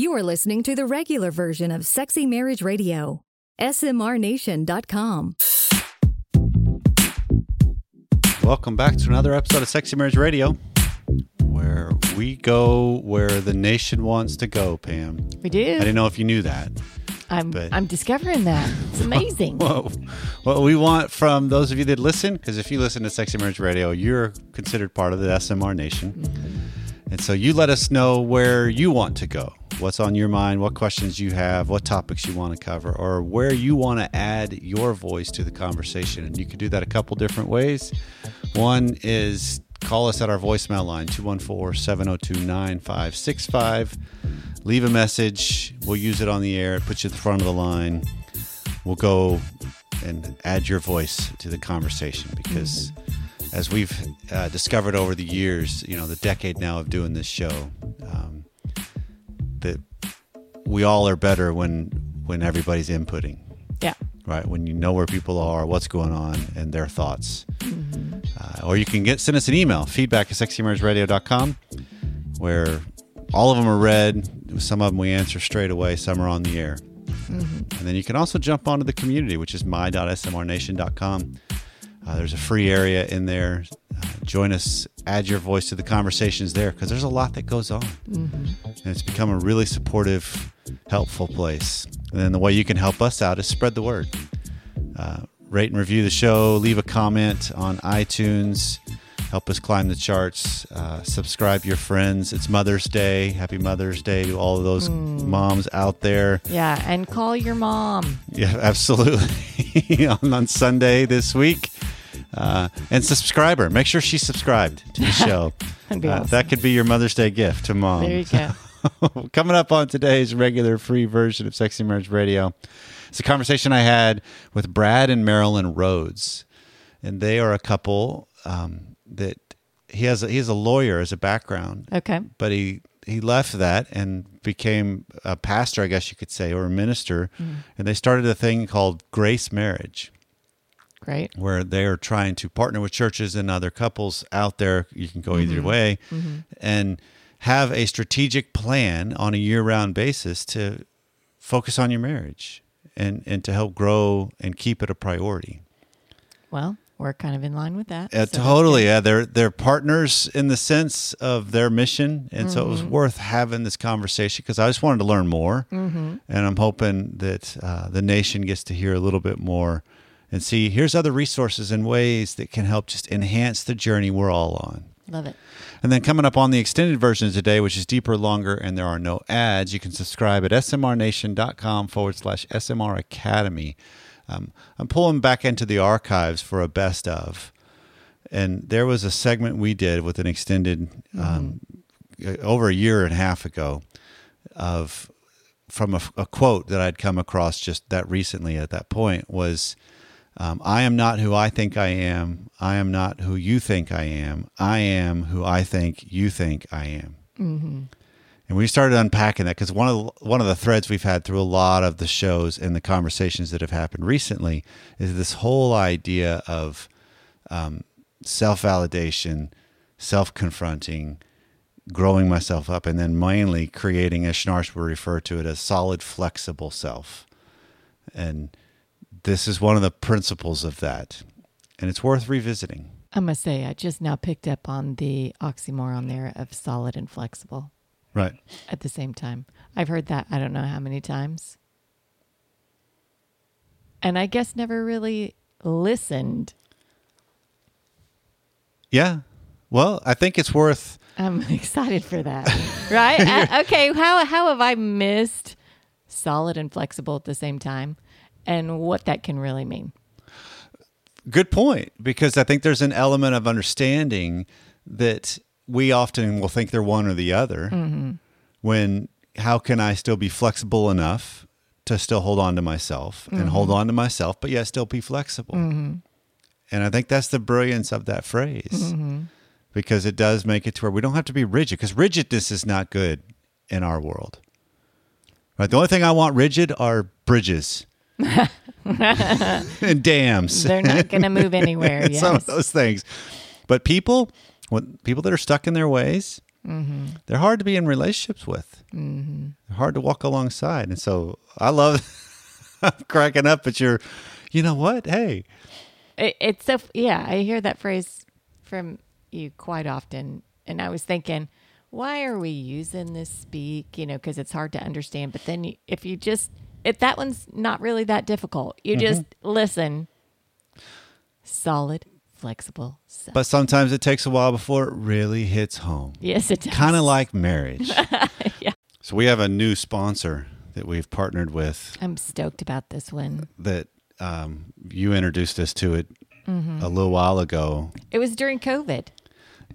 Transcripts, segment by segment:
You are listening to the regular version of Sexy Marriage Radio. SMRNation.com. Welcome back to another episode of Sexy Marriage Radio, where we go where the nation wants to go, Pam. We do. I didn't know if you knew that. I'm but- I'm discovering that. It's amazing. Whoa. What we want from those of you that listen, because if you listen to Sexy Marriage Radio, you're considered part of the SMR Nation. Mm-hmm. And so you let us know where you want to go, what's on your mind, what questions you have, what topics you want to cover, or where you want to add your voice to the conversation. And you can do that a couple different ways. One is call us at our voicemail line, 214 702 9565. Leave a message. We'll use it on the air. It puts you at the front of the line. We'll go and add your voice to the conversation because as we've uh, discovered over the years, you know, the decade now of doing this show, um, that we all are better when when everybody's inputting, yeah. right? When you know where people are, what's going on, and their thoughts. Uh, or you can get send us an email, feedback at sexymarriageradio.com, where all of them are read. Some of them we answer straight away. Some are on the air. And then you can also jump onto the community, which is my.smrnation.com. Uh, there's a free area in there. Uh, join us, add your voice to the conversations there because there's a lot that goes on. And it's become a really supportive, helpful place. And then the way you can help us out is spread the word. Uh, rate and review the show, leave a comment on iTunes, help us climb the charts, uh, subscribe your friends. It's Mother's Day. Happy Mother's Day to all of those moms out there. Yeah. And call your mom. Yeah, absolutely. on, on Sunday this week. Uh, and subscriber. Make sure she's subscribed to the show. That'd be Uh, awesome. That could be your Mother's Day gift to mom. There you go. Coming up on today's regular free version of Sexy Marriage Radio, it's a conversation I had with Brad and Marilyn Rhodes, and they are a couple um, that he has. A, he has a lawyer as a background, Okay. but he he left that and became a pastor, I guess you could say, or a minister, mm. and they started a thing called Grace Marriage Great. where they are trying to partner with churches and other couples out there. You can go either mm-hmm. way mm-hmm. and have a strategic plan on a year round basis to focus on your marriage and, and to help grow and keep it a priority. Well, we're kind of in line with that. Uh, so totally. Yeah. They're, they're partners in the sense of their mission. And so it was worth having this conversation because I just wanted to learn more. And I'm hoping that uh, the nation gets to hear a little bit more and see here's other resources and ways that can help just enhance the journey we're all on. Love it. And then coming up on the extended version today, which is deeper, longer, and there are no ads, you can subscribe at smrnation.com forward slash SMR Academy. Um, I'm pulling back into the archives for a best of. And there was a segment we did with an extended, um, over a year and a half ago, of from a, a quote that I'd come across just that recently at that point was um, I am not who I think I am. I am not who you think I am. I am who I think you think I am. And we started unpacking that because one of the, one of the threads we've had through a lot of the shows and the conversations that have happened recently is this whole idea of um, self validation, self confronting, growing myself up, and then mainly creating, as Schnarch would refer to it, as solid, flexible self. And this is one of the principles of that. And it's worth revisiting. I must say, I just now picked up on the oxymoron there of solid and flexible Right. at the same time. I've heard that I don't know how many times. And I guess never really listened. Yeah. Well, I think it's worth. I'm excited for that. right? Uh, okay, how how have I missed solid and flexible at the same time and what that can really mean? Good point, because I think there's an element of understanding that we often will think they're one or the other. Mm-hmm. When how can I still be flexible enough to still hold on to myself and hold mm-hmm. on to myself, but yet still be flexible? Mm-hmm. And I think that's the brilliance of that phrase, because it does make it to where we don't have to be rigid, because rigidness is not good in our world. Right? The only thing I want rigid are bridges and dams. They're not going to move anywhere. Some of those things. But people, when people that are stuck in their ways, Mm-hmm. They're hard to be in relationships with. Mm-hmm. They're hard to walk alongside. And so I love cracking up at your, you know what? Hey, It, it's so yeah. I hear that phrase from you quite often, and I was thinking, why are we using this speak? You know, because it's hard to understand. But then you, if you just if that one's not really that difficult, you just listen. Solid, flexible. So, but sometimes it takes a while before it really hits home. yes, it does. Kind of like marriage. Yeah. So we have a new sponsor that we've partnered with I'm stoked about this one. that um, you introduced us to it a little while ago. It was during COVID.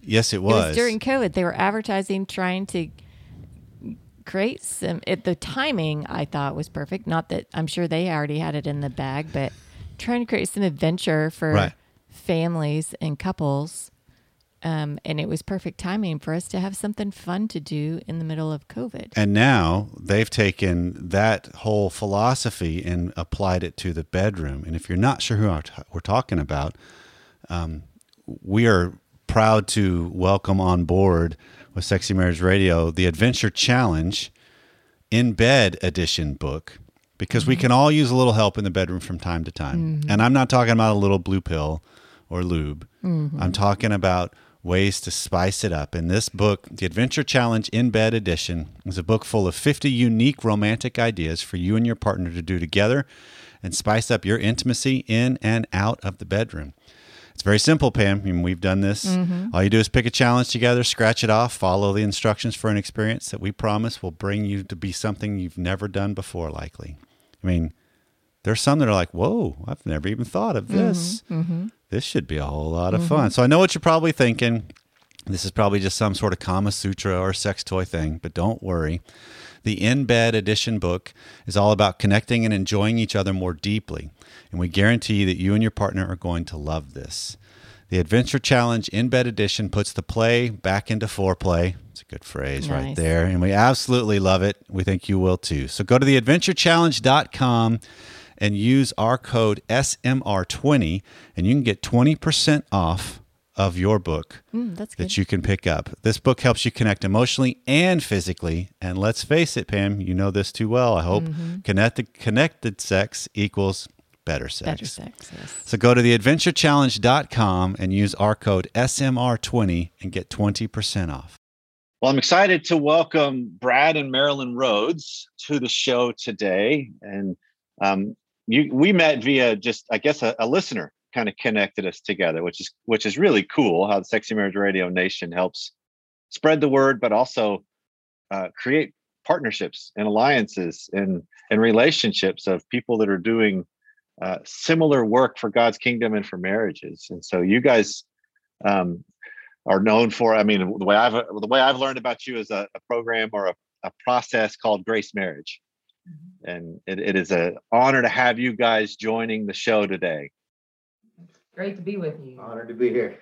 Yes, it It was. was during COVID. They were advertising, trying to create some. It, the timing I thought was perfect. Not that I'm sure they already had it in the bag, but trying to create some adventure for Right. Families and couples. Um, and it was perfect timing for us to have something fun to do in the middle of COVID. And now they've taken that whole philosophy and applied it to the bedroom. And if you're not sure who we're talking about, um, we are proud to welcome on board with Sexy Marriage Radio the Adventure Challenge in Bed edition book because we can all use a little help in the bedroom from time to time. And I'm not talking about a little blue pill or lube. Mm-hmm. I'm talking about ways to spice it up. And this book, The Adventure Challenge in Bed Edition, is a book full of 50 unique romantic ideas for you and your partner to do together and spice up your intimacy in and out of the bedroom. It's very simple, Pam. I mean, we've done this. Mm-hmm. All you do is pick a challenge together, scratch it off, follow the instructions for an experience that we promise will bring you to be something you've never done before, likely. I mean, there's some that are like, whoa, I've never even thought of this. Mm-hmm. This should be a whole lot of fun. Mm-hmm. So I know what you're probably thinking. This is probably just some sort of Kama Sutra or sex toy thing, but don't worry. The In Bed Edition book is all about connecting and enjoying each other more deeply. And we guarantee that you and your partner are going to love this. The Adventure Challenge In Bed Edition puts the play back into foreplay. It's a good phrase right there. And we absolutely love it. We think you will too. So go to theadventurechallenge.com and use our code SMR20 and you can get 20% off of your book Mm, that's good. that you can pick up. This book helps you connect emotionally and physically. And let's face it, Pam, you know this too well. I hope connected connected sex equals better sex. Better sex, yes. So go to theadventurechallenge.com and use our code SMR20 and get 20% off. Well, I'm excited to welcome Brad and Marilyn Rhodes to the show today. And um, you, we met via just, I guess, a, a listener kind of connected us together, which is which is really cool. How the Sexy Marriage Radio Nation helps spread the word, but also uh, create partnerships and alliances and and relationships of people that are doing uh, similar work for God's kingdom and for marriages. And so you guys um, are known for. I mean, the way I've the way I've learned about you is a, a program or a, a process called Grace Marriage, Mm-hmm. and it, it is an honor to have you guys joining the show today. Great to be with you. Honored to be here.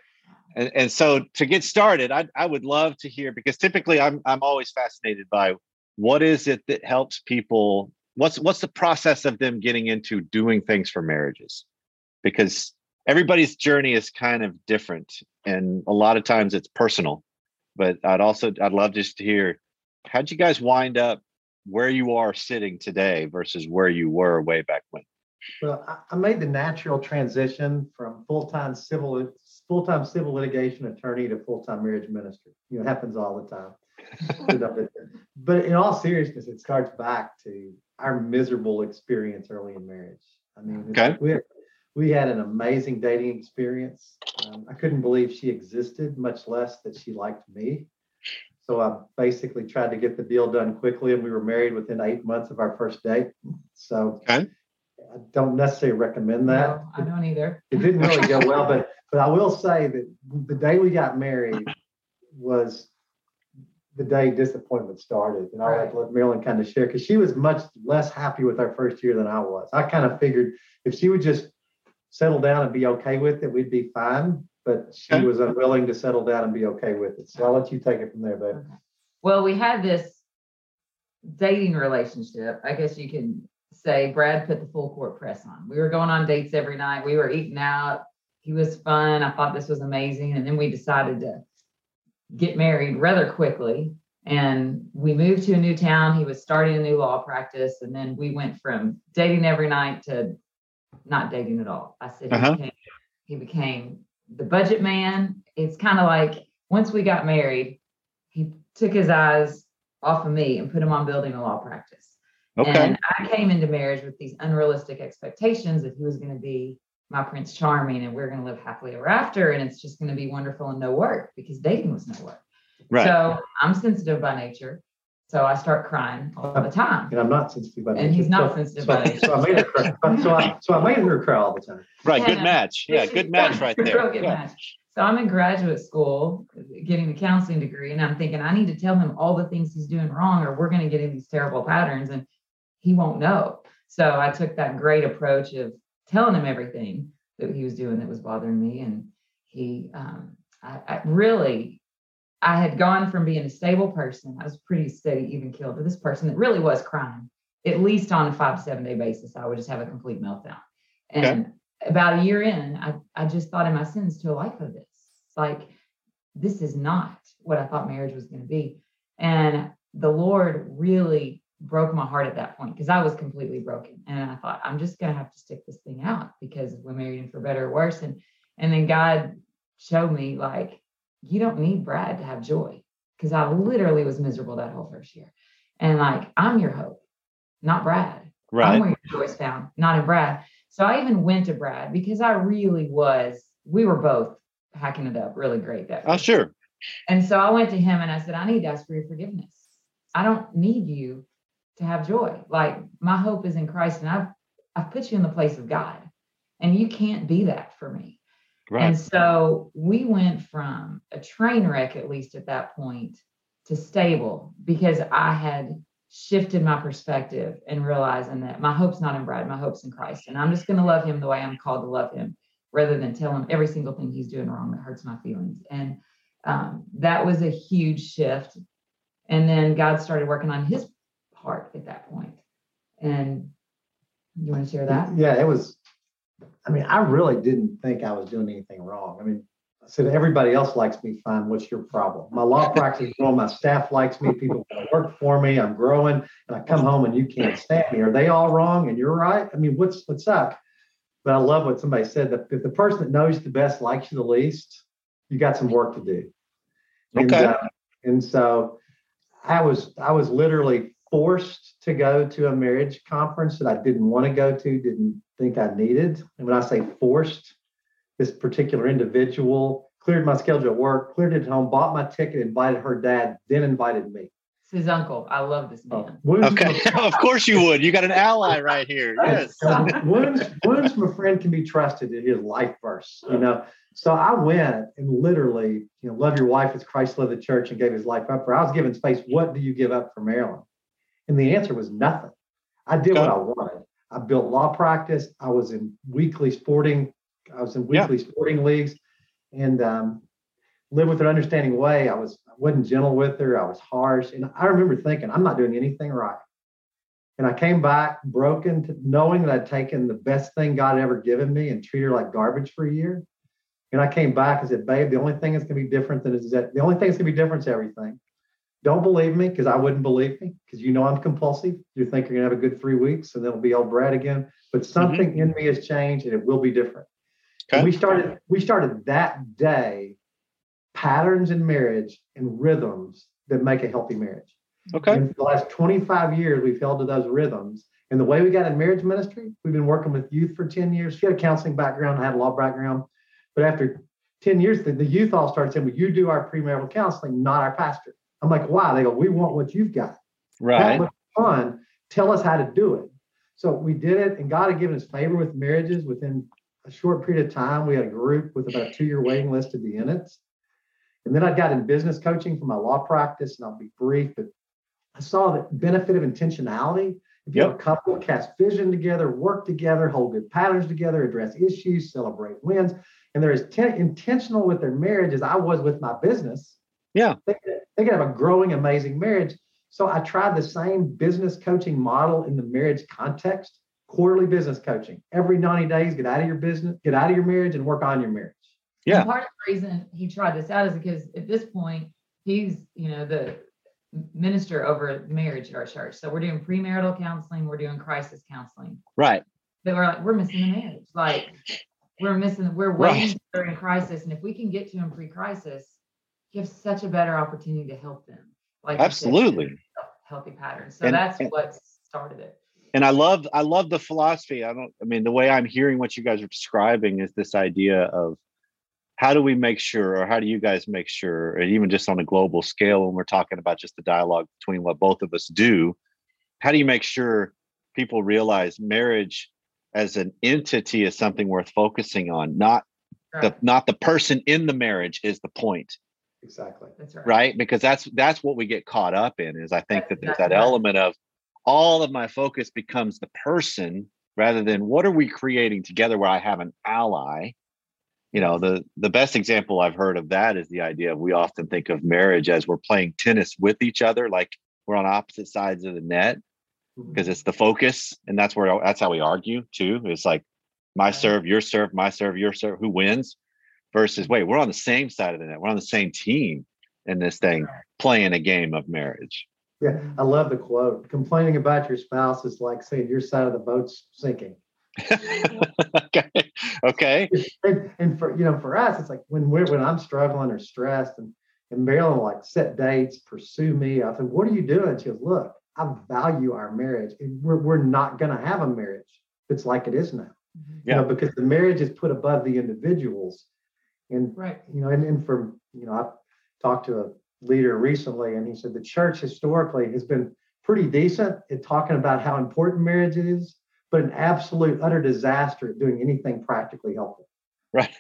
And, and so to get started, I, I would love to hear because typically I'm I'm always fascinated by what is it that helps people. What's what's the process of them getting into doing things for marriages? Because everybody's journey is kind of different, and a lot of times it's personal. But I'd also I'd love just to hear how'd you guys wind up where you are sitting today versus where you were way back when. Well, I, made the natural transition from full-time civil full-time civil litigation attorney to full-time marriage minister. You know, it happens all the time. but in all seriousness, it starts back to our miserable experience early in marriage. I mean, Okay. we we had an amazing dating experience. Um, I couldn't believe she existed, much less that she liked me. So I basically tried to get the deal done quickly, and we were married within eight months of our first date. So Okay. I don't necessarily recommend that. No, I don't either. It didn't really go well, but but I will say that the day we got married was the day disappointment started. And I'll have to let Marilyn kind of share because she was much less happy with our first year than I was. I kind of figured if she would just settle down and be okay with it, we'd be fine. But she Okay. was unwilling to settle down and be okay with it. So I'll let you take it from there, babe. Okay. Well, we had this dating relationship. I guess you can say Brad put the full court press on. We were going on dates every night. We were eating out. He was fun. I thought this was amazing. And then we decided to get married rather quickly. And we moved to a new town. He was starting a new law practice. And then we went from dating every night to not dating at all. I said Uh-huh. he, became, he became the budget man. It's kind of like once we got married, he took his eyes off of me and put him on building a law practice. Okay. And I came into marriage with these unrealistic expectations that he was going to be my Prince Charming and we're going to live happily ever after. And it's just going to be wonderful and no work because dating was no work. right. So I'm sensitive by nature. So I start crying all the time. And I'm not sensitive about And he's not so, sensitive so, about it. so I made her cry. So I, so I made her cry all the time. right. Yeah, Good no. match. Yeah. Good match right Real there. good Yeah. match. So I'm in graduate school getting a counseling degree, and I'm thinking I need to tell him all the things he's doing wrong, or we're going to get in these terrible patterns, and he won't know. So I took that great approach of telling him everything that he was doing that was bothering me, and he, um, I, I really, I had gone from being a stable person, I was pretty steady, even killed, to this person that really was crying, at least on a five to seven day basis. I would just have a complete meltdown, and about a year in, I, I just thought in my sins to a life of this. Like, this is not what I thought marriage was going to be. And the Lord really broke my heart at that point because I was completely broken. And I thought, I'm just going to have to stick this thing out because we're married in for better or worse. And, and then God showed me, like, you don't need Brad to have joy because I literally was miserable that whole first year. And like, I'm your hope, not Brad. Right. I'm where your joy is found, not in Brad. So I even went to Brad because I really was, we were both hacking it up really great that Oh, sure. and so I went to him and I said, I need to ask for your forgiveness. I don't need you to have joy. Like my hope is in Christ and I've I've put you in the place of God. And you can't be that for me. Right. And so we went from a train wreck, at least at that point, to stable because I had shifted my perspective and realizing that my hope's not in Brad, my hope's in Christ. And I'm just going to love him the way I'm called to love him rather than tell him every single thing he's doing wrong that hurts my feelings. And um, that was a huge shift. And then God started working on his part at that point. And you want to share that? Yeah, it was. I mean, I really didn't think I was doing anything wrong. I mean, I said everybody else likes me fine. What's your problem? My law practice is growing. My staff likes me. People want to work for me. I'm growing, and I come home and you can't stand me. Are they all wrong and you're right? I mean, what's what's up? But I love what somebody said that if the person that knows you the best likes you the least, you got some work to do. And, Okay. uh, and so I was I was literally forced to go to a marriage conference that I didn't want to go to, didn't think I needed. And when I say forced, this particular individual cleared my schedule at work, cleared it at home, bought my ticket, invited her dad, then invited me. It's his uncle. I love this man. Oh, wounds Okay. of course you would. You got an ally right here. Yes. from a- wounds, wounds from a friend can be trusted in his life verse, you know. So I went and literally, you know, love your wife as Christ loved the church and gave his life up for. I was given space. What do you give up for Marilyn? And the answer was nothing. I did what I wanted. I built law practice. I was in weekly sporting. I was in Yeah. weekly sporting leagues, and um, lived with an understanding way. I was I wasn't gentle with her. I was harsh, and I remember thinking, I'm not doing anything right. And I came back broken, to knowing that I'd taken the best thing God had ever given me and treated her like garbage for a year. And I came back and said, babe, the only thing that's going to be different than is that the only thing that's going to be different is everything. Don't believe me because I wouldn't believe me because you know I'm compulsive. You think you're going to have a good three weeks and then it'll be old Brad again. But mm-hmm. something in me has changed and it will be different. And Okay. we started we started that day patterns in marriage and rhythms that make a healthy marriage. Okay. And for the last 25 years, we've held to those rhythms. And the way we got in marriage ministry, we've been working with youth for 10 years. She had a counseling background, I had a law background. But after 10 years, the, the youth all started saying, Well, you do our premarital counseling, not our pastor. I'm like, Why? They go, We want what you've got. Right. Fun. Tell us how to do it. So we did it, and God had given us favor with marriages within a short period of time. We had a group with about a two year waiting list to be in it. And then I got in business coaching for my law practice, and I'll be brief, but I saw the benefit of intentionality. If you have a couple cast vision together, work together, hold good patterns together, address issues, celebrate wins, and they're as ten- intentional with their marriage as I was with my business. Yeah. They could, they could have a growing, amazing marriage. So I tried the same business coaching model in the marriage context, quarterly business coaching. Every 90 days, get out of your business, get out of your marriage and work on your marriage. Yeah. And part of the reason he tried this out is because at this point, he's you know the minister over marriage at our church. So we're doing premarital counseling, we're doing crisis counseling. Right. But we're like, we're missing the marriage. Like we're missing, we're waiting right. during crisis. And if we can get to them pre-crisis, you have such a better opportunity to help them. Like absolutely healthy patterns. So and, that's and, what started it. And I love I love the philosophy. I don't I mean the way I'm hearing what you guys are describing is this idea of how do we make sure or how do you guys make sure and even just on a global scale when we're talking about just the dialogue between what both of us do how do you make sure people realize marriage as an entity is something worth focusing on not right. the not the person in the marriage is the point exactly. That's right. Right? Because that's that's what we get caught up in is i think that's that there's that right. element of all of my focus becomes the person rather than what are we creating together where i have an ally. You know the the best example i've heard of that is the idea of we often think of marriage as we're playing tennis with each other like we're on opposite sides of the net because mm-hmm. it's the focus and that's where that's how we argue too. It's like my serve your serve my serve your serve who wins versus wait we're on the same side of the net we're on the same team in this thing playing a game of marriage yeah i love the quote complaining about your spouse is like saying your side of the boat's sinking okay. Okay. And, and, for you know, for us, it's like when we're when I'm struggling or stressed, and and Marilyn like set dates, pursue me. I said, "What are you doing?" She goes, "Look, I value our marriage, and we're we're not going to have a marriage that's like it is now. Yeah. You know, because the marriage is put above the individuals, and right. You know, and, and from you know, I talked to a leader recently, and he said the church historically has been pretty decent at talking about how important marriage is but an absolute utter disaster at doing anything practically helpful. Right.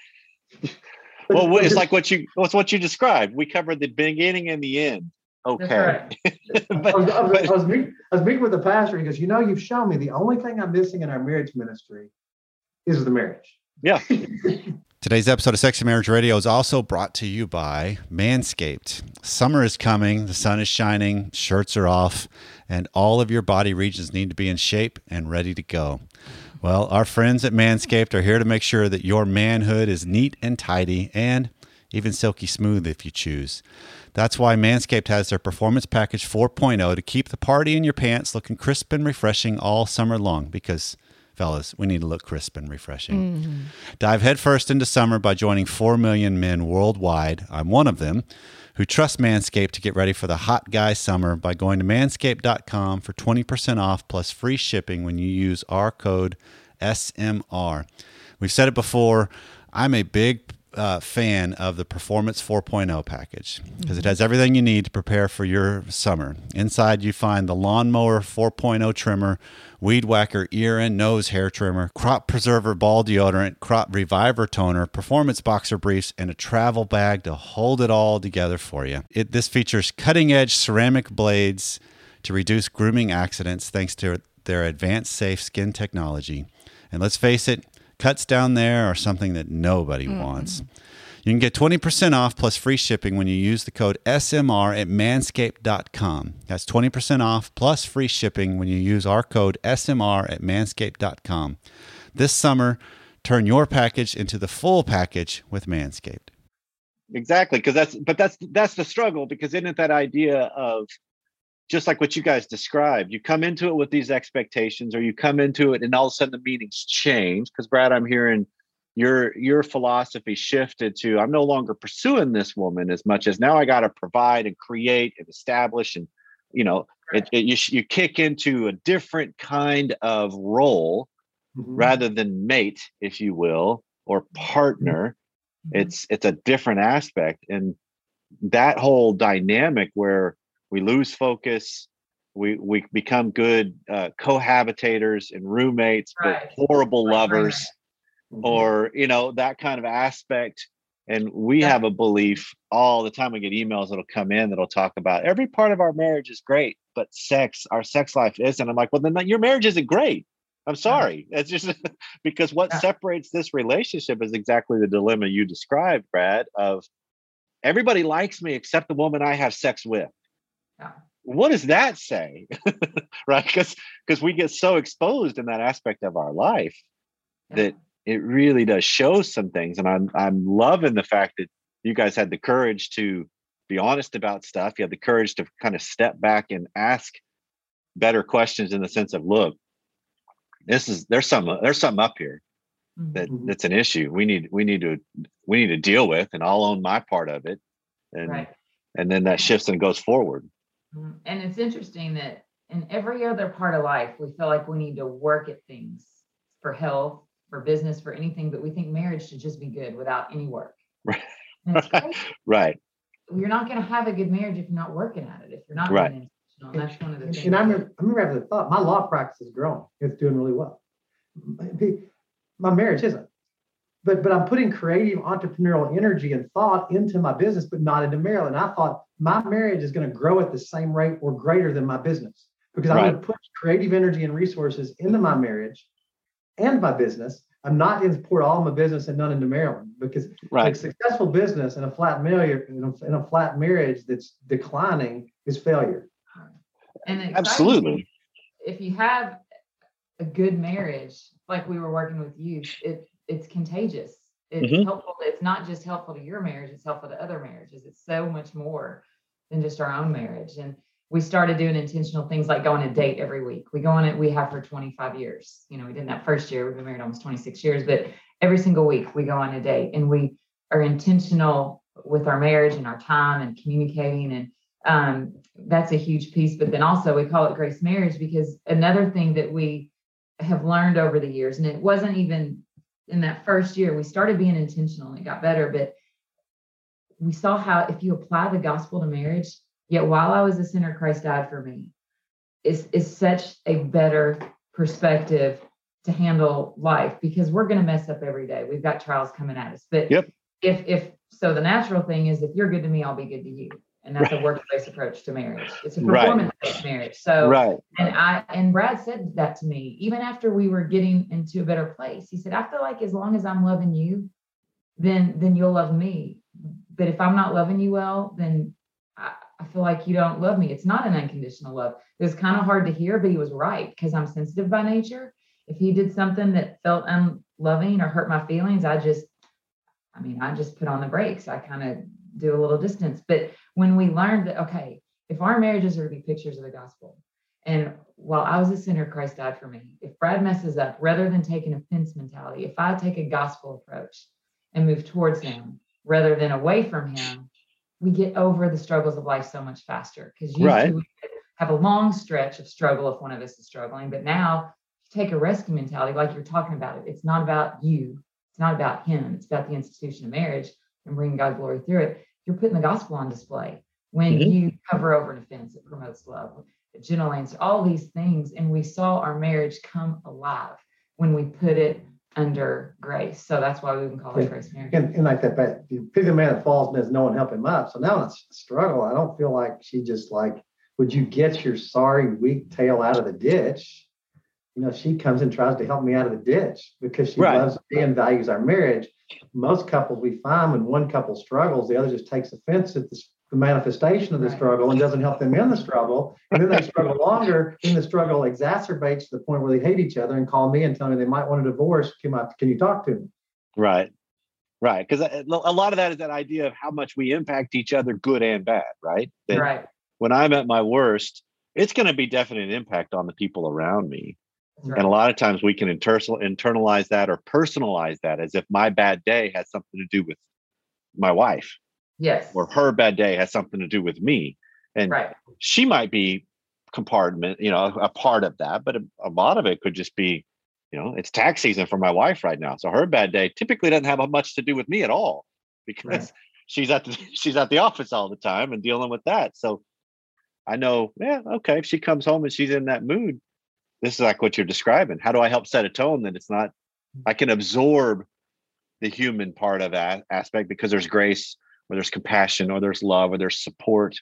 well, it's like what you what's what you described. We covered the beginning and the end. Okay. Right. but, I, was, I, was, I, was meeting, I was meeting with the pastor. He goes, "You know, you've shown me the only thing I'm missing in our marriage ministry is the marriage." Yeah. Today's episode of Sexy Marriage Radio is also brought to you by Manscaped. Summer is coming, the sun is shining, shirts are off, and all of your body regions need to be in shape and ready to go. Well, our friends at Manscaped are here to make sure that your manhood is neat and tidy and even silky smooth if you choose. That's why Manscaped has their Performance Package 4.0 to keep the party in your pants looking crisp and refreshing all summer long because fellas, we need to look crisp and refreshing. Mm-hmm. Dive headfirst into summer by joining 4 million men worldwide. I'm one of them who trust Manscaped to get ready for the hot guy summer by going to manscaped.com for 20% off plus free shipping when you use our code SMR. We've said it before. I'm a big uh, fan of the Performance 4.0 package because it has everything you need to prepare for your summer. Inside, you find the Lawnmower 4.0 trimmer, Weed Whacker ear and nose hair trimmer, Crop Preserver ball deodorant, Crop Reviver toner, Performance boxer briefs, and a travel bag to hold it all together for you. It, this features cutting edge ceramic blades to reduce grooming accidents thanks to their advanced safe skin technology. And let's face it, cuts down there are something that nobody mm. wants. You can get 20% off plus free shipping when you use the code SMR at manscaped.com. That's 20% off plus free shipping when you use our code SMR at manscaped.com. This summer, turn your package into the full package with Manscaped. Exactly, because that's but that's that's the struggle because isn't it that idea of just like what you guys described, you come into it with these expectations, or you come into it and all of a sudden the meanings change. Because Brad, I'm hearing your your philosophy shifted to I'm no longer pursuing this woman as much as now I got to provide and create and establish and you know it, it, you you kick into a different kind of role mm-hmm. rather than mate, if you will, or partner. Mm-hmm. It's it's a different aspect and that whole dynamic where we lose focus we we become good uh, cohabitators and roommates right. but horrible right. lovers mm-hmm. or you know that kind of aspect and we yeah. have a belief all the time we get emails that'll come in that'll talk about every part of our marriage is great but sex our sex life isn't i'm like well then your marriage isn't great i'm sorry it's just because what yeah. separates this relationship is exactly the dilemma you described brad of everybody likes me except the woman i have sex with yeah. What does that say? right? Because because we get so exposed in that aspect of our life yeah. that it really does show some things. And I'm I'm loving the fact that you guys had the courage to be honest about stuff. You have the courage to kind of step back and ask better questions in the sense of, look, this is there's some there's something up here that Mhm. that's an issue. We need we need to we need to deal with, and I'll own my part of it, and Right. and then that shifts and goes forward. Mhm. And it's interesting that in every other part of life, we feel like we need to work at things for health, for business, for anything, but we think marriage should just be good without any work. Right. And it's crazy. Right. You're not going to have a good marriage if you're not working at it, if you're not Right. being intentional. And that's one of the And, things. and I that- remember, I remember having the thought, my law practice is growing. It's doing really well. My marriage isn't. But but I'm putting creative entrepreneurial energy and thought into my business, but not into Marilyn. I thought my marriage is going to grow at the same rate or greater than my business because I'm going to put creative energy and resources into my marriage and my business. I'm not going to pour all my business and none into Marilyn because a Right. successful business and a flat marriage in a, flat marriage that's declining is failure. and Absolutely. If you have a good marriage, like we were working with you, it it's contagious. It's Mhm. helpful. It's not just helpful to your marriage; it's helpful to other marriages. It's so much more than just our own marriage. And we started doing intentional things like going on a date every week. We go on it. We have for 25 years. You know, we did that first year. We've been married almost 26 years, but every single week we go on a date, and we are intentional with our marriage and our time and communicating and um, that's a huge piece. But then also we call it grace marriage because another thing that we have learned over the years, and it wasn't even in that first year, we started being intentional and it got better, but we saw how if you apply the gospel to marriage, yet while I was a sinner, Christ died for me, is is such a better perspective to handle life because we're going to mess up every day. We've got trials coming at us. But Yep. if if so the natural thing is if you're good to me, I'll be good to you. And that's Right. a work-based approach to marriage. It's a performance-based marriage. So Right. and I and Brad said that to me even after we were getting into a better place. He said, I feel like as long as I'm loving you, then then you'll love me. But if I'm not loving you well, then I, I feel like you don't love me. It's not an unconditional love. It was kind of hard to hear, but he was right because I'm sensitive by nature. If he did something that felt unloving or hurt my feelings, I just, I mean, I just put on the brakes. I kind of do a little distance. But when we learned that, okay, if our marriages are to be pictures of the gospel, and while I was a sinner, Christ died for me. If Brad messes up, rather than take an offense mentality, if I take a gospel approach and move towards him rather than away from him, we get over the struggles of life so much faster. Because usually Right. we have a long stretch of struggle if one of us is struggling. But now take a rescue mentality, like you're talking about it. It's not about you. It's not about him. It's about the institution of marriage and bringing God glory through it. You're putting the gospel on display. When Mhm. you cover over an offense, it promotes love. Gentle answer, all these things. And we saw our marriage come alive when we put it under grace. So that's why we can call it grace marriage. And, and like that, but you pick a man that falls and there's no one help him up. So now it's a struggle. I don't feel like she just like, would you get your sorry weak tail out of the ditch? You know, she comes and tries to help me out of the ditch because she Right. loves me and values our marriage. Most couples we find when one couple struggles, the other just takes offense at the, the manifestation of the Right. struggle and doesn't help them in the struggle. And then they struggle longer. and the struggle exacerbates to the point where they hate each other and call me and tell me they might want a divorce. Can, I, can you talk to me? Right. Right. Because uh, a lot of that is that idea of how much we impact each other, good and bad. Right. That right. when I'm at my worst, it's going to be definite impact on the people around me. That's And a lot of times we can inter- internalize that or personalize that as if my bad day has something to do with my wife Yes. or her bad day has something to do with me. And Right. she might be compartment, you know, a part of that, but a, a lot of it could just be, you know, it's tax season for my wife right now. So her bad day typically doesn't have much to do with me at all because Right. she's at the she's at the office all the time and dealing with that. So I know, yeah, okay, if she comes home and she's in that mood, this is like what you're describing. How do I help set a tone that it's not I can absorb the human part of that aspect because there's grace or there's compassion or there's love or there's support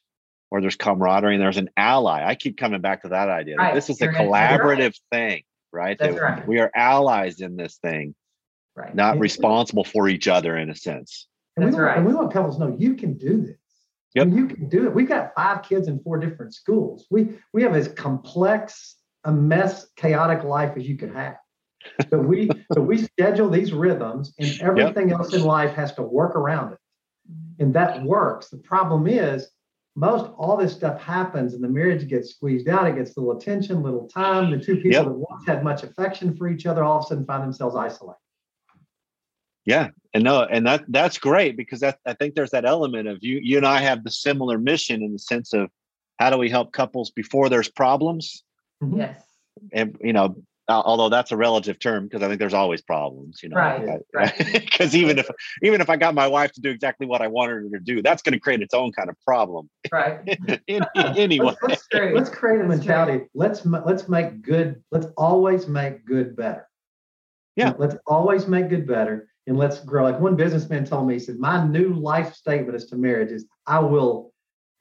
or there's camaraderie and there's an ally. I keep coming back to that idea. Right. This is a You're in- you're collaborative thing, right? That's That right. We are allies in this thing, Right. not Yeah. responsible for each other in a sense. And we That's want, and we want couples to know you can do this. Yep. I mean, you can do it. We've got five kids in four different schools. We we have as complex a mess, chaotic life as you could have. So we so we schedule these rhythms, and everything else in life has to work around it. And that works. The problem is, most all this stuff happens and the marriage gets squeezed out. It gets little attention, little time. The two people Yep. that once had much affection for each other all of a sudden find themselves isolated. Yeah, and no, and that that's great because that I think there's that element of you you and I have the similar mission in the sense of how do we help couples before there's problems, Mhm. Yes. and you know, although that's a relative term because I think there's always problems, you know, Right, right. Because even if even if I got my wife to do exactly what I wanted her to do, that's going to create its own kind of problem. Right. In- anyway, Let's, let's, let's create a That's true. mentality. Let's let's make good. Let's always make good better. Yeah. Let's always make good better, and let's grow. Like one businessman told me, he said, "My new life statement as to marriage is I will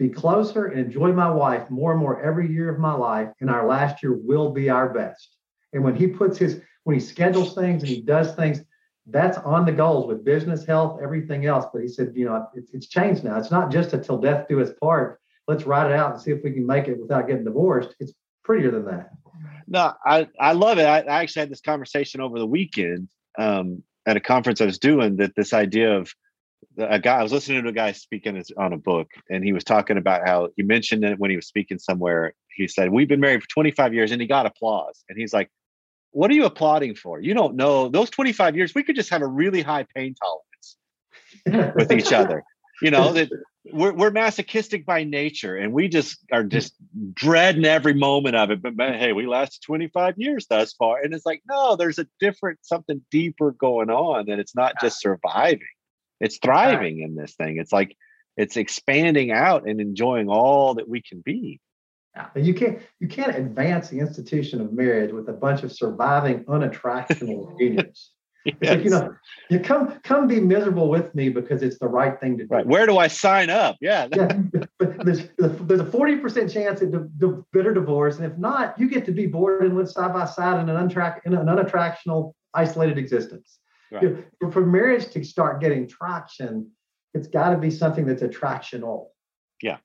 be closer and enjoy my wife more and more every year of my life, and our last year will be our best." And when he puts his when he schedules things and he does things, that's on the goals with business, health, everything else. But he said, you know, it's, it's changed now. It's not just until death do us part. Let's write it out and see if we can make it without getting divorced. It's prettier than that. No, I, I love it. I, I actually had this conversation over the weekend um, at a conference I was doing that this idea of a guy, I was listening to a guy speaking on a book, and he was talking about how he mentioned it when he was speaking somewhere. He said, We've been married for 25 years, and he got applause. And he's like, What are you applauding for? You don't know. Those 25 years, we could just have a really high pain tolerance with each other. You know, that we're, we're masochistic by nature and we just are just dreading every moment of it. But man, hey, we lasted 25 years thus far. And it's like, no, there's a different, something deeper going on. And it's not just surviving, it's thriving in this thing. It's like, it's expanding out and enjoying all that we can be. And you can't you can't advance the institution of marriage with a bunch of surviving unattractional unions. It's like, you know, you come come be miserable with me because it's the right thing to do. Right. Where do I sign up? Yeah. yeah, but there's there's a forty percent chance at the, the bitter divorce, and if not, you get to be bored and live side by side in an untrack in an unattractional, isolated existence. Right. You know, for- marriage to start getting traction, it's got to be something that's attractional. Yeah,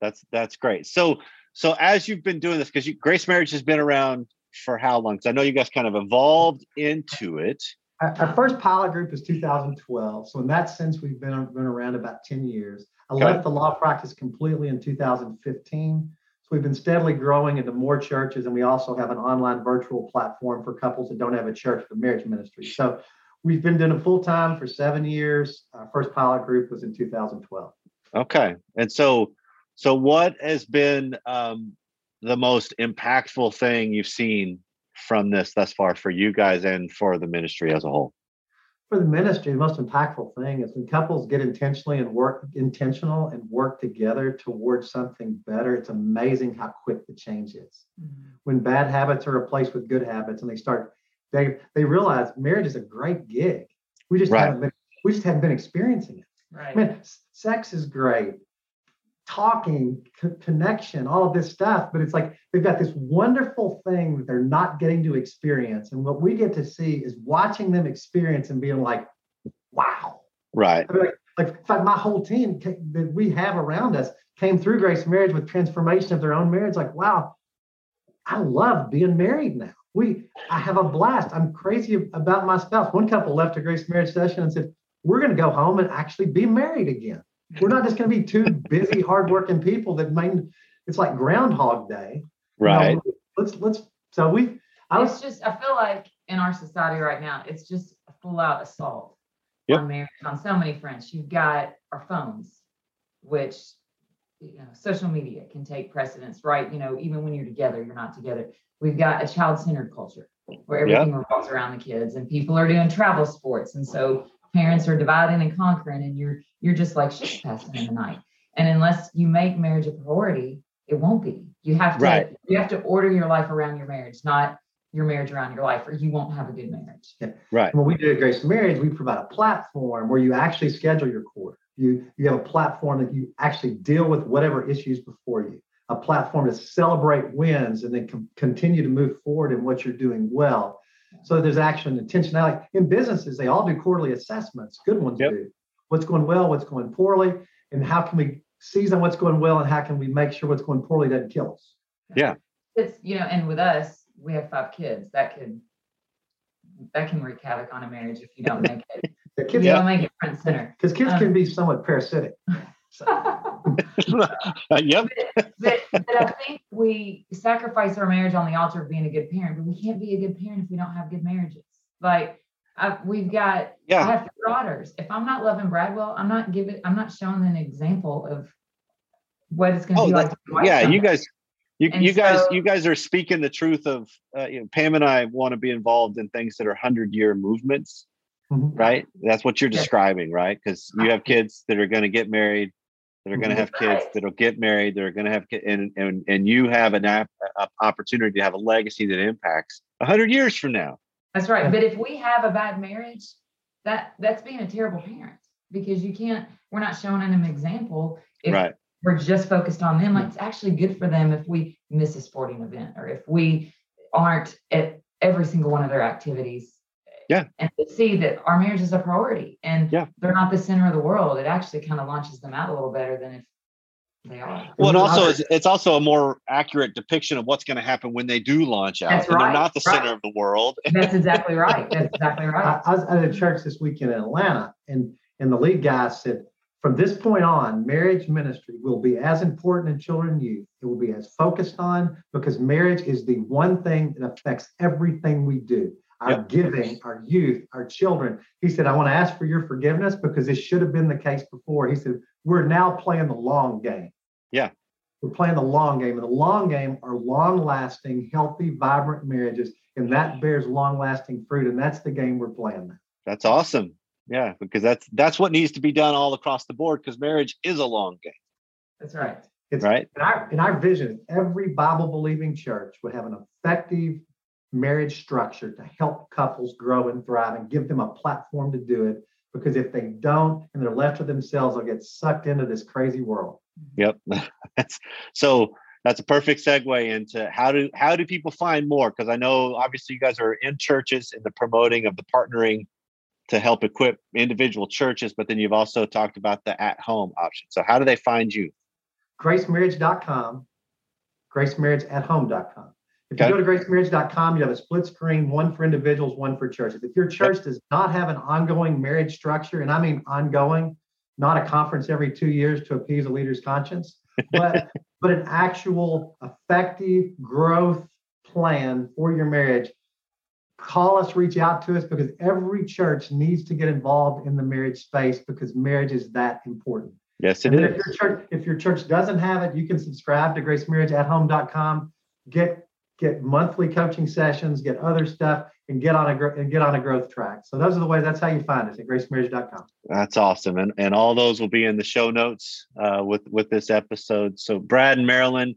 that's that's great. So so as you've been doing this, because Grace Marriage has been around for how long? Because I know you guys kind of evolved into it. Our, our first pilot group is 2012. So in that sense, we've been, been around about 10 years. I Okay. left the law practice completely in 2015. We've been steadily growing into more churches, and we also have an online virtual platform for couples that don't have a church for marriage ministry. So we've been doing it full time for seven years. Our first pilot group was in 2012. Okay. And so so what has been um, the most impactful thing you've seen from this thus far for you guys and for the ministry as a whole? For the ministry, the most impactful thing is when couples get intentionally and work intentional and work together towards something better. It's amazing how quick the change is. Mm-hmm. when bad habits are replaced with good habits and they start they they realize marriage is a great gig we just Right. haven't been we just haven't been experiencing it Right. i mean sex is great talking co- connection all of this stuff but it's like they've got this wonderful thing that they're not getting to experience and what we get to see is watching them experience and being like wow Right. I mean, like, like in fact, my whole team ca- that we have around us came through Grace Marriage with transformation of their own marriage. Like, wow, I love being married now. We, I have a blast. I'm crazy about my spouse. One couple left a Grace Marriage session and said, "We're going to go home and actually be married again. We're not just going to be two busy, hardworking people that main. It's like Groundhog Day. You know, Right. let's let's. So we. I it's was just I feel like in our society right now, it's just a full out assault Yep. on marriage on so many fronts. You've got our phones, which you know, social media can take precedence, right? You know, even when you're together, you're not together. We've got a child-centered culture where Yeah. everything revolves around the kids and people are doing travel sports. And so parents are dividing and conquering, and you're you're just like she's passing in the night. And unless you make marriage a priority, it won't be. You have to Right. you have to order your life around your marriage, not your marriage around your life, or you won't have a good marriage. Right. when we do at Grace Marriage, we provide a platform where you actually schedule your quarter. You you have a platform that you actually deal with whatever issues before you. A platform to celebrate wins and then com- continue to move forward in what you're doing well. So there's action and intentionality. In businesses, they all do quarterly assessments. Good ones Yep. do. What's going well, what's going poorly, and how can we seize on what's going well, and how can we make sure what's going poorly doesn't kill us. Yeah. It's you know, and with us, we have five kids. That could that can wreak havoc on a marriage if you don't make it The kids, Yeah. don't make it front center. because kids Um, can be somewhat parasitic. Uh, yep. but, but I think we sacrifice our marriage on the altar of being a good parent, but we can't be a good parent if we don't have good marriages. Like I, we've got, I Yeah. have three daughters. If I'm not loving Bradwell, I'm not giving, I'm not showing an example of what it's going to Oh, be like. that- to be wife yeah. You guys, you, And you guys, you guys are speaking the truth of. Uh, you know, Pam and I want to be involved in things that are hundred year movements. Mhm. right? That's what you're Yeah. describing, right? Because you have kids that are going to get married, that are going to have kids that'll get married, that are going to have kids, and and and you have an app, a opportunity to have a legacy that impacts a hundred years from now. That's right. But if we have a bad marriage, that that's being a terrible parent because you can't. We're not showing them an example. If right? we're just focused on them, like it's actually good for them if we miss a sporting event or if we aren't at every single one of their activities. Yeah. And to see that our marriage is a priority and Yeah. they're not the center of the world, it actually kind of launches them out a little better than if they are. Well, it Mhm. also is. It's also a more accurate depiction of what's going to happen when they do launch out, That's and they're not the right. center of the world. That's exactly right. That's exactly I, right. I was at a church this weekend in Atlanta, and and the lead guy said, from this point on, marriage ministry will be as important in children and youth. It will be as focused on because marriage is the one thing that affects everything we do. Our Yep. giving, our youth, our children. He said, I want to ask for your forgiveness because this should have been the case before. He said, We're now playing the long game. Yeah. We're playing the long game. And the long game are long lasting, healthy, vibrant marriages. And that bears long lasting fruit. And that's the game we're playing. That's awesome. Yeah, because that's that's what needs to be done all across the board. Because marriage is a long game, That's right. It's right? in our in our vision, every Bible believing church would have an effective marriage structure to help couples grow and thrive and give them a platform to do it. Because if they don't and they're left to themselves, they'll get sucked into this crazy world. Yep. that's so that's a perfect segue into how do how do people find more? Because I know obviously you guys are in churches in the promoting of the partnering to help equip individual churches, but then you've also talked about the at home option. So how do they find you? gracemarriage.com, gracemarriageathome.com. If you Okay. go to gracemarriage.com, you have a split screen, one for individuals, one for churches. If your church does not have an ongoing marriage structure, and I mean ongoing, not a conference every two years to appease a leader's conscience, but but an actual effective growth plan for your marriage, call us, reach out to us because every church needs to get involved in the marriage space because marriage is that important. Yes, it And is. if your church, if your church doesn't have it, you can subscribe to gracemarriageathome.com, get get monthly coaching sessions, get other stuff, and get on a and get on a growth track. So those are the ways. That's how you find us at gracemarriage.com. That's awesome, and and all those will be in the show notes uh, with with this episode. So Brad and Marilyn,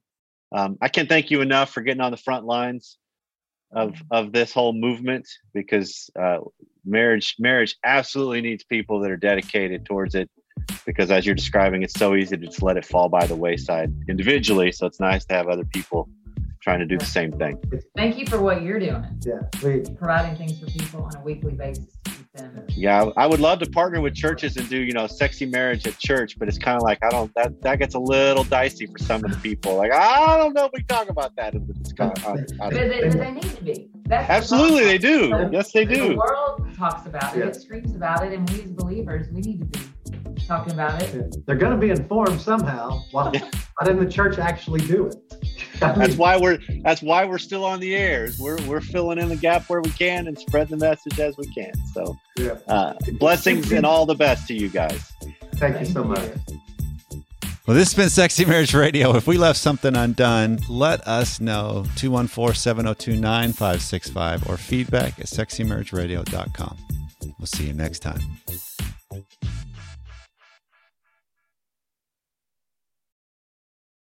um, I can't thank you enough for getting on the front lines of of this whole movement because uh, marriage marriage absolutely needs people that are dedicated towards it. Because as you're describing, it's so easy to just let it fall by the wayside individually. So it's nice to have other people trying to do the same thing. Thank you for what you're doing, Yeah, we, providing things for people on a weekly basis to keep them. Yeah, I would love to partner with churches and do, you know, sexy marriage at church, but it's kind of like I don't that that gets a little dicey for some of the people. Like I don't know if we talk about that in this con- uh, on- on- uh, But they, but they need to be. That's the Absolutely, they problem. do. Yes, they The do. The world talks about it, Yeah. it screams about it, and we as believers, we need to be talking about it. they're going to be informed somehow. Why, why didn't the church actually do it? I That's why we're that's why we're still on the air. We're we're filling in the gap where we can and spread the message as we can. So yeah. uh, blessings and all the best to you guys. Thank you so much. Well, this has been Sexy Marriage Radio. If we left something undone, let us know. 214 702 9565 or feedback at sexymarriageradio.com. We'll see you next time.